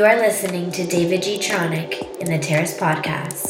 You are listening to David Gtronic in the Terrace Podcast.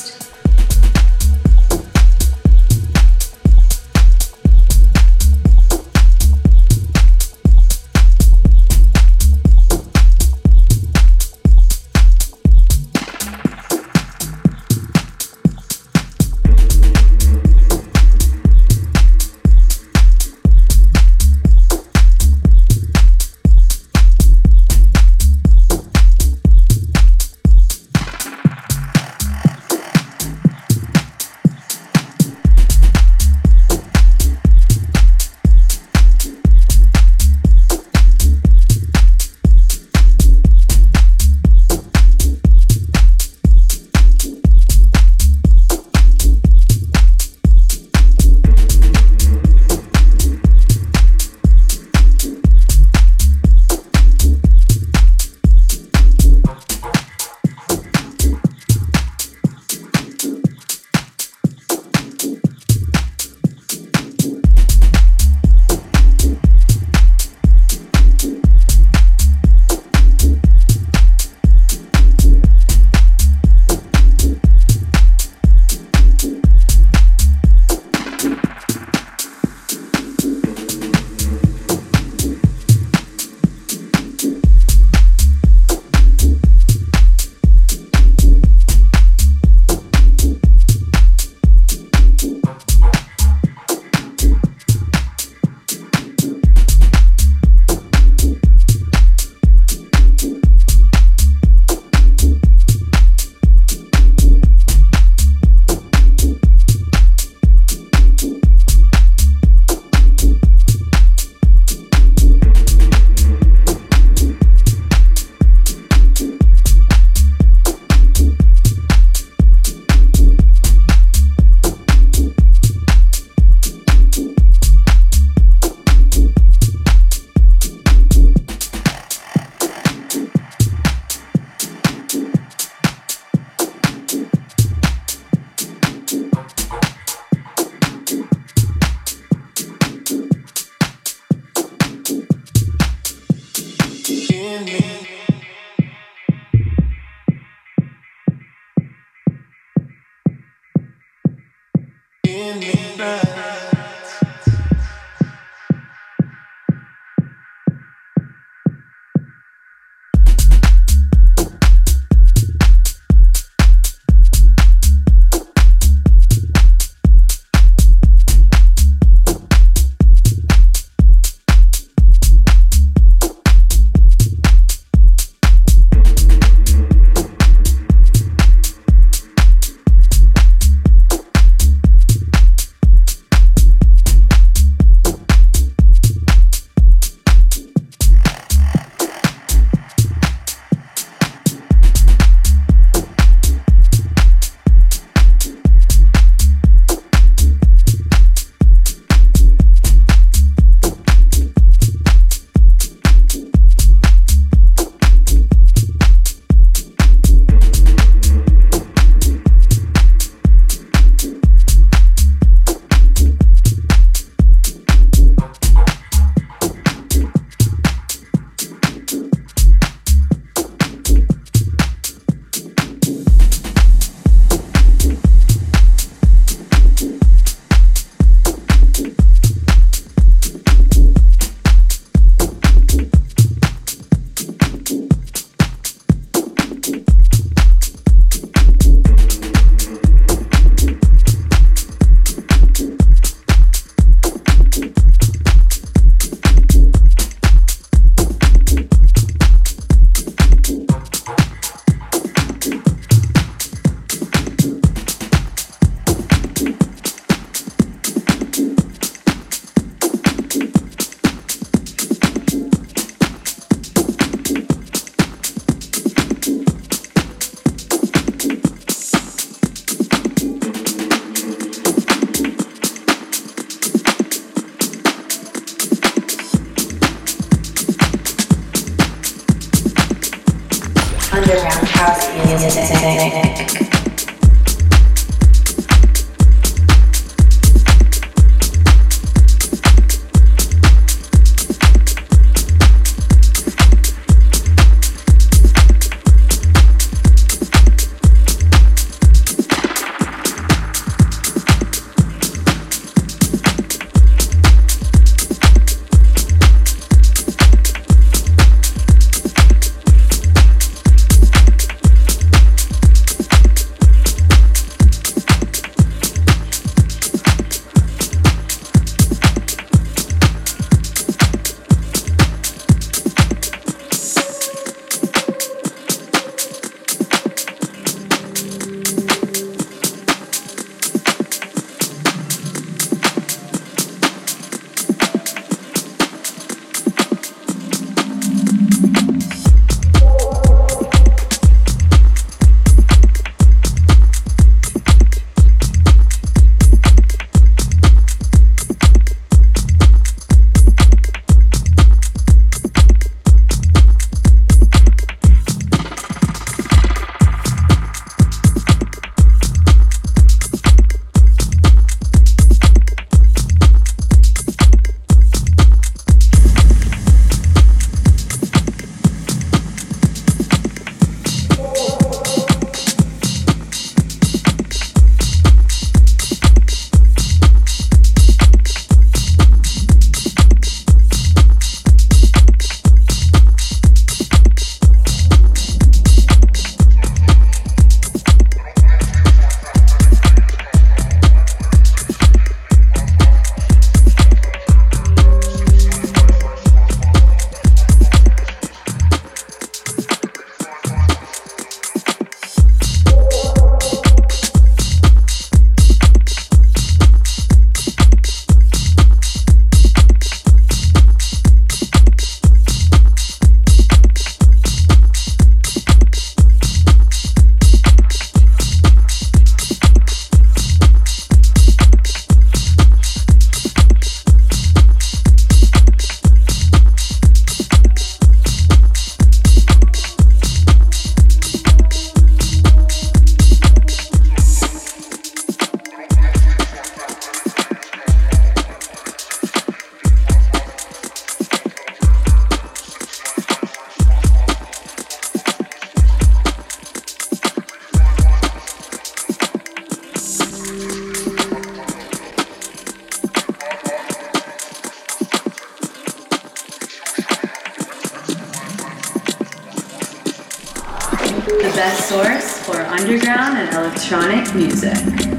Best source for underground and electronic music.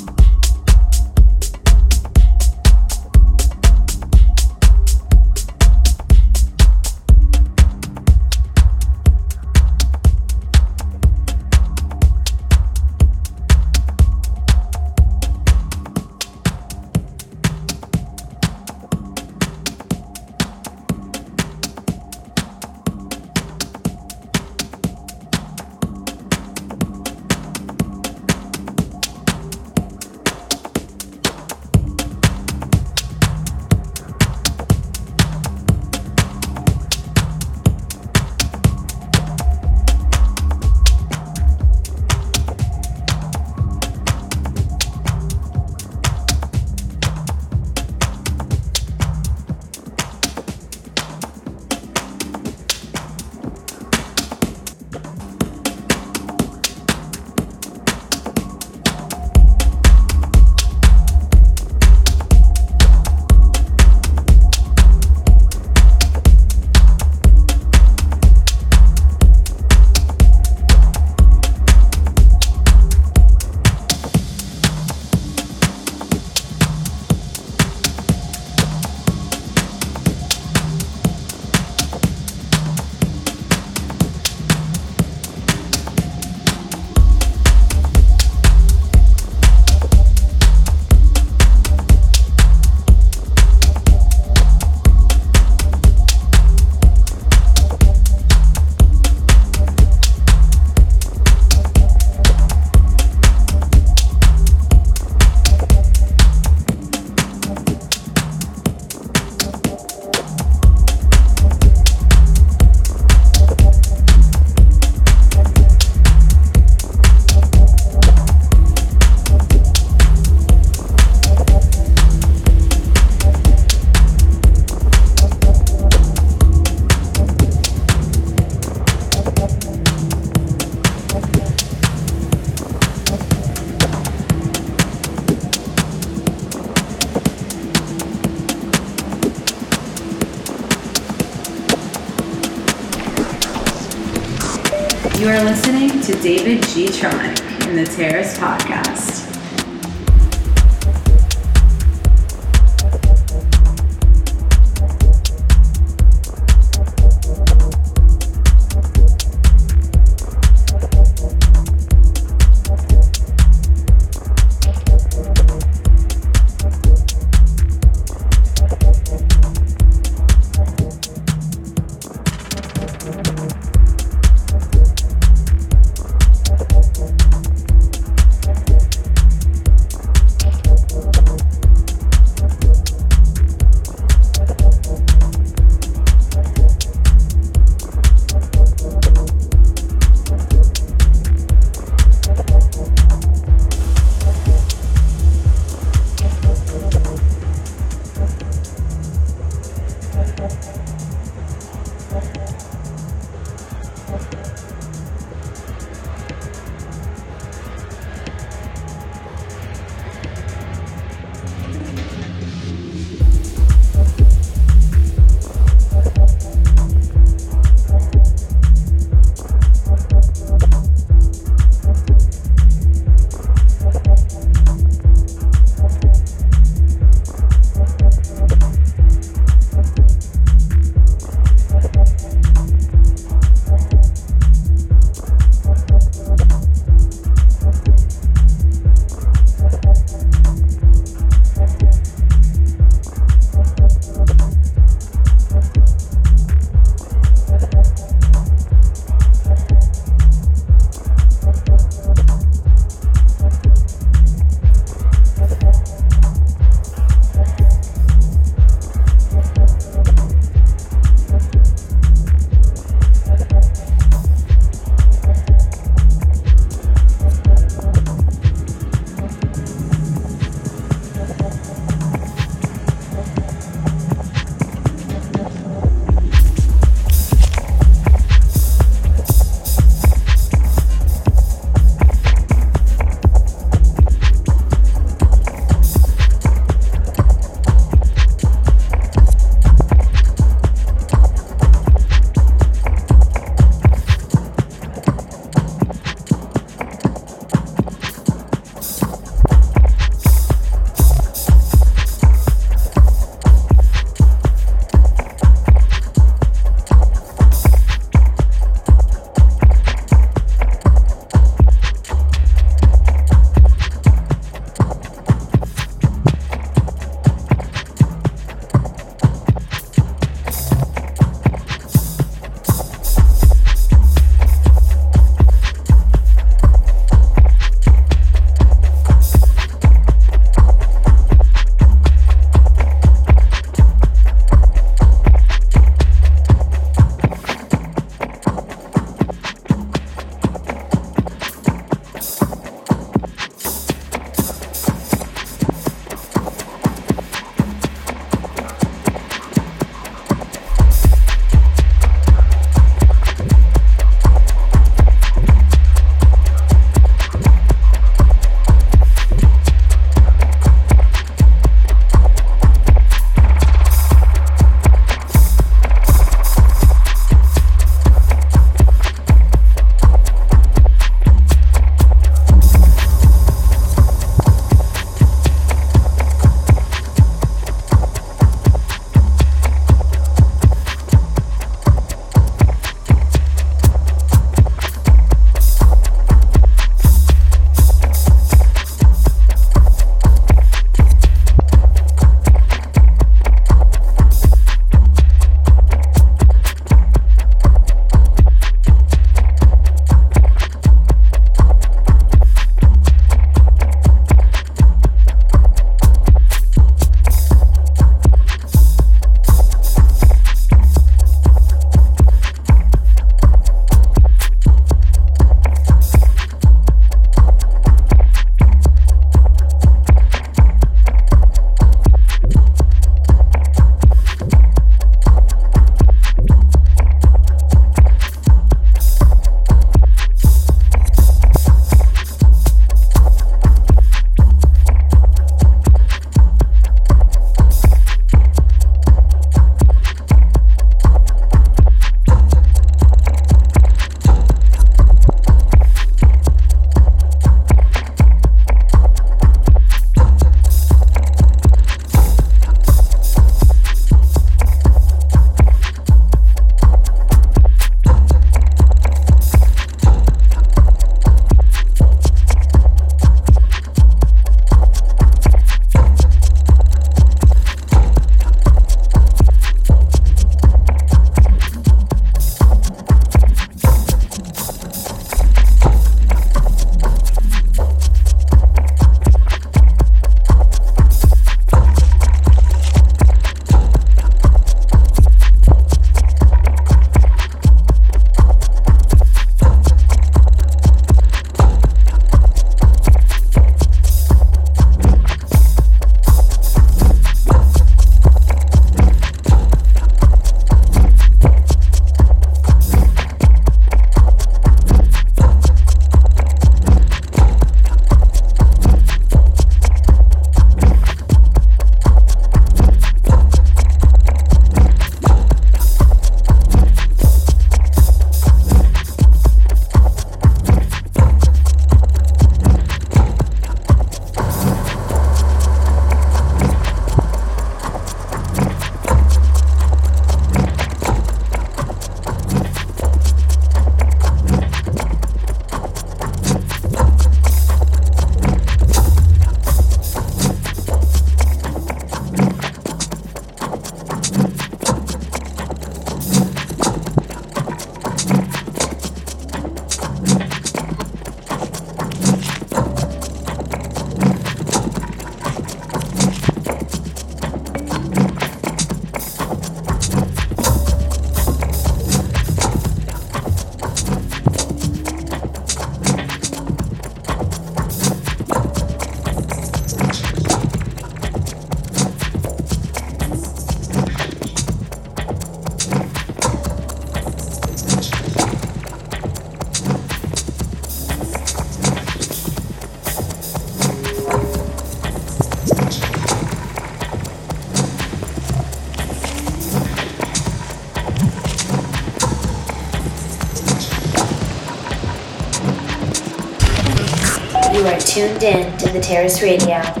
Tuned in to the Terrace Radio.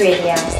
To the Terrace Radio.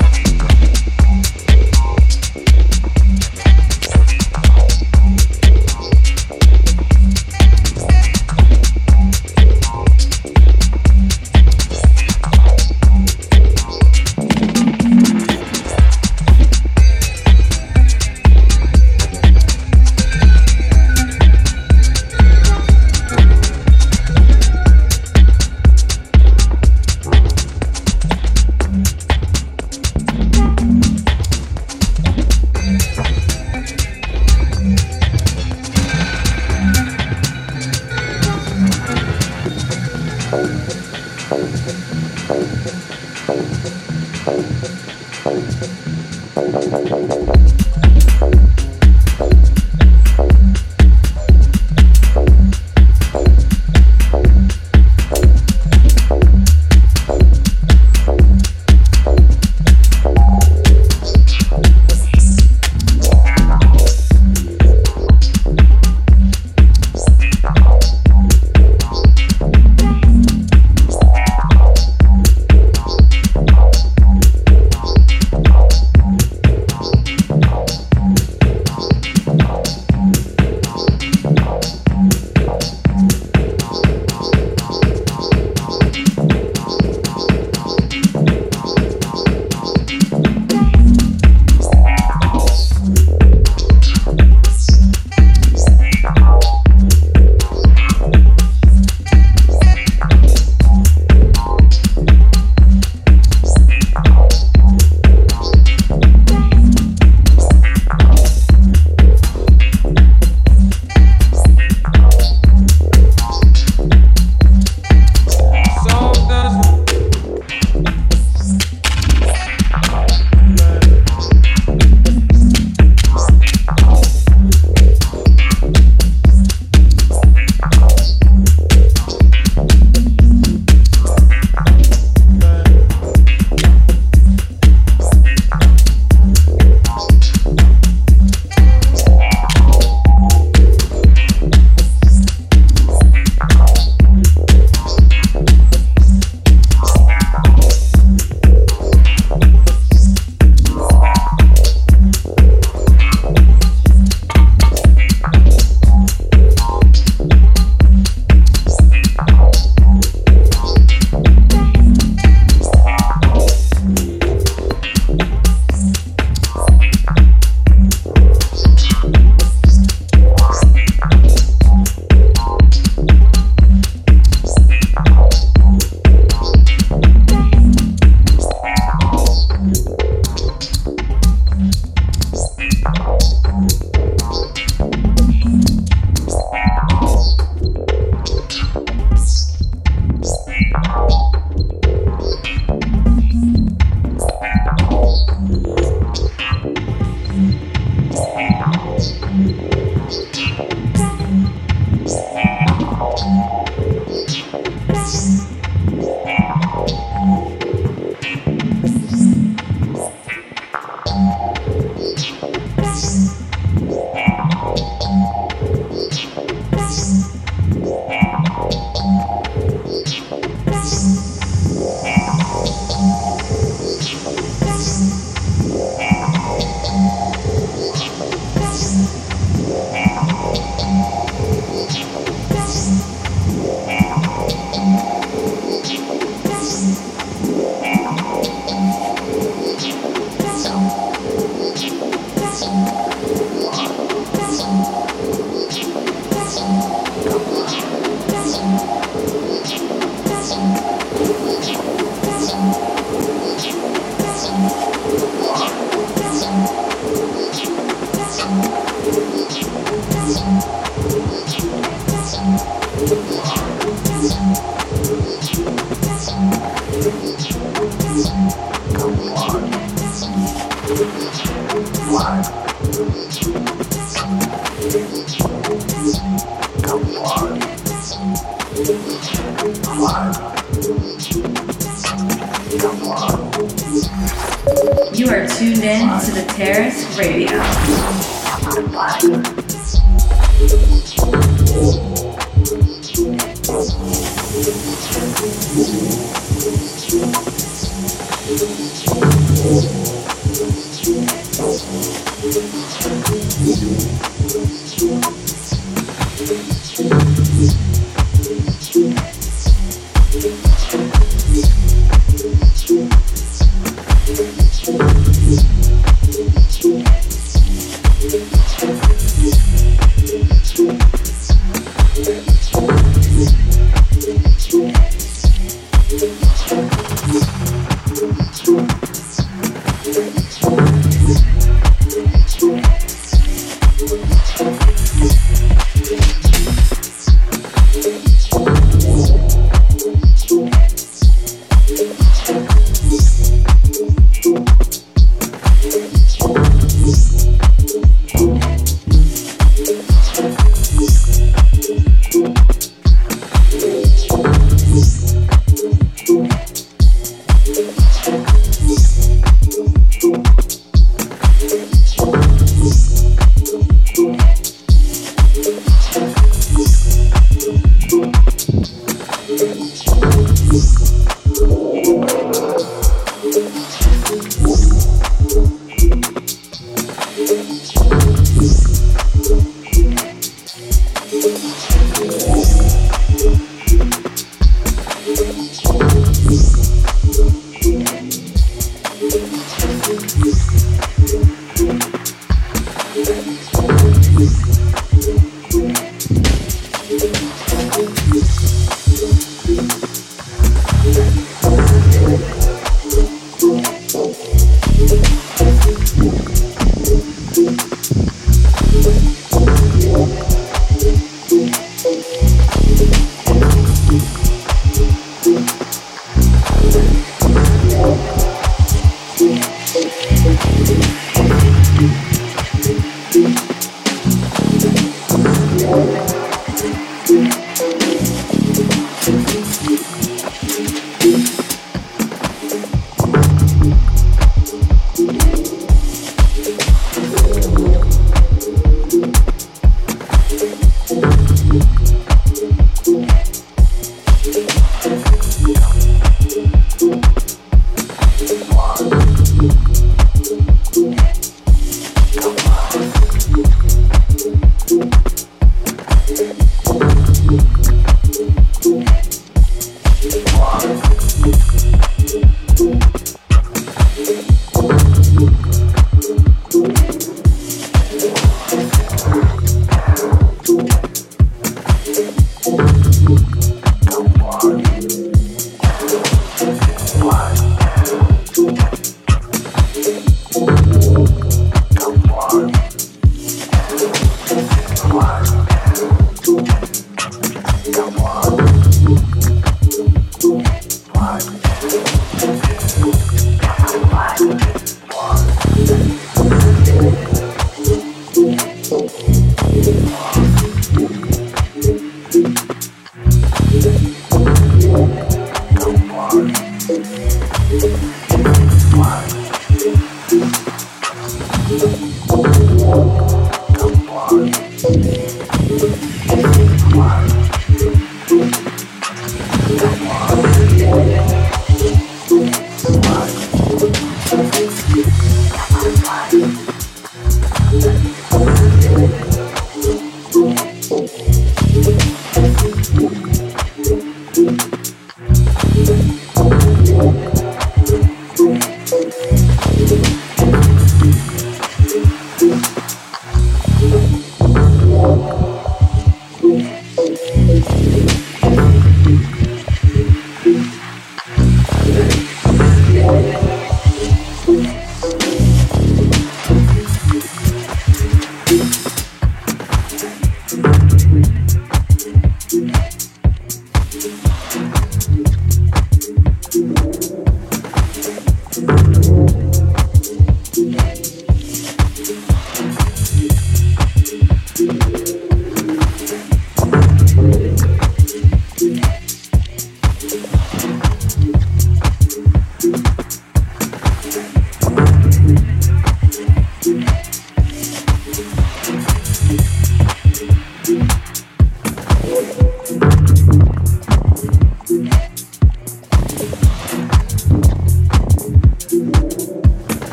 Thank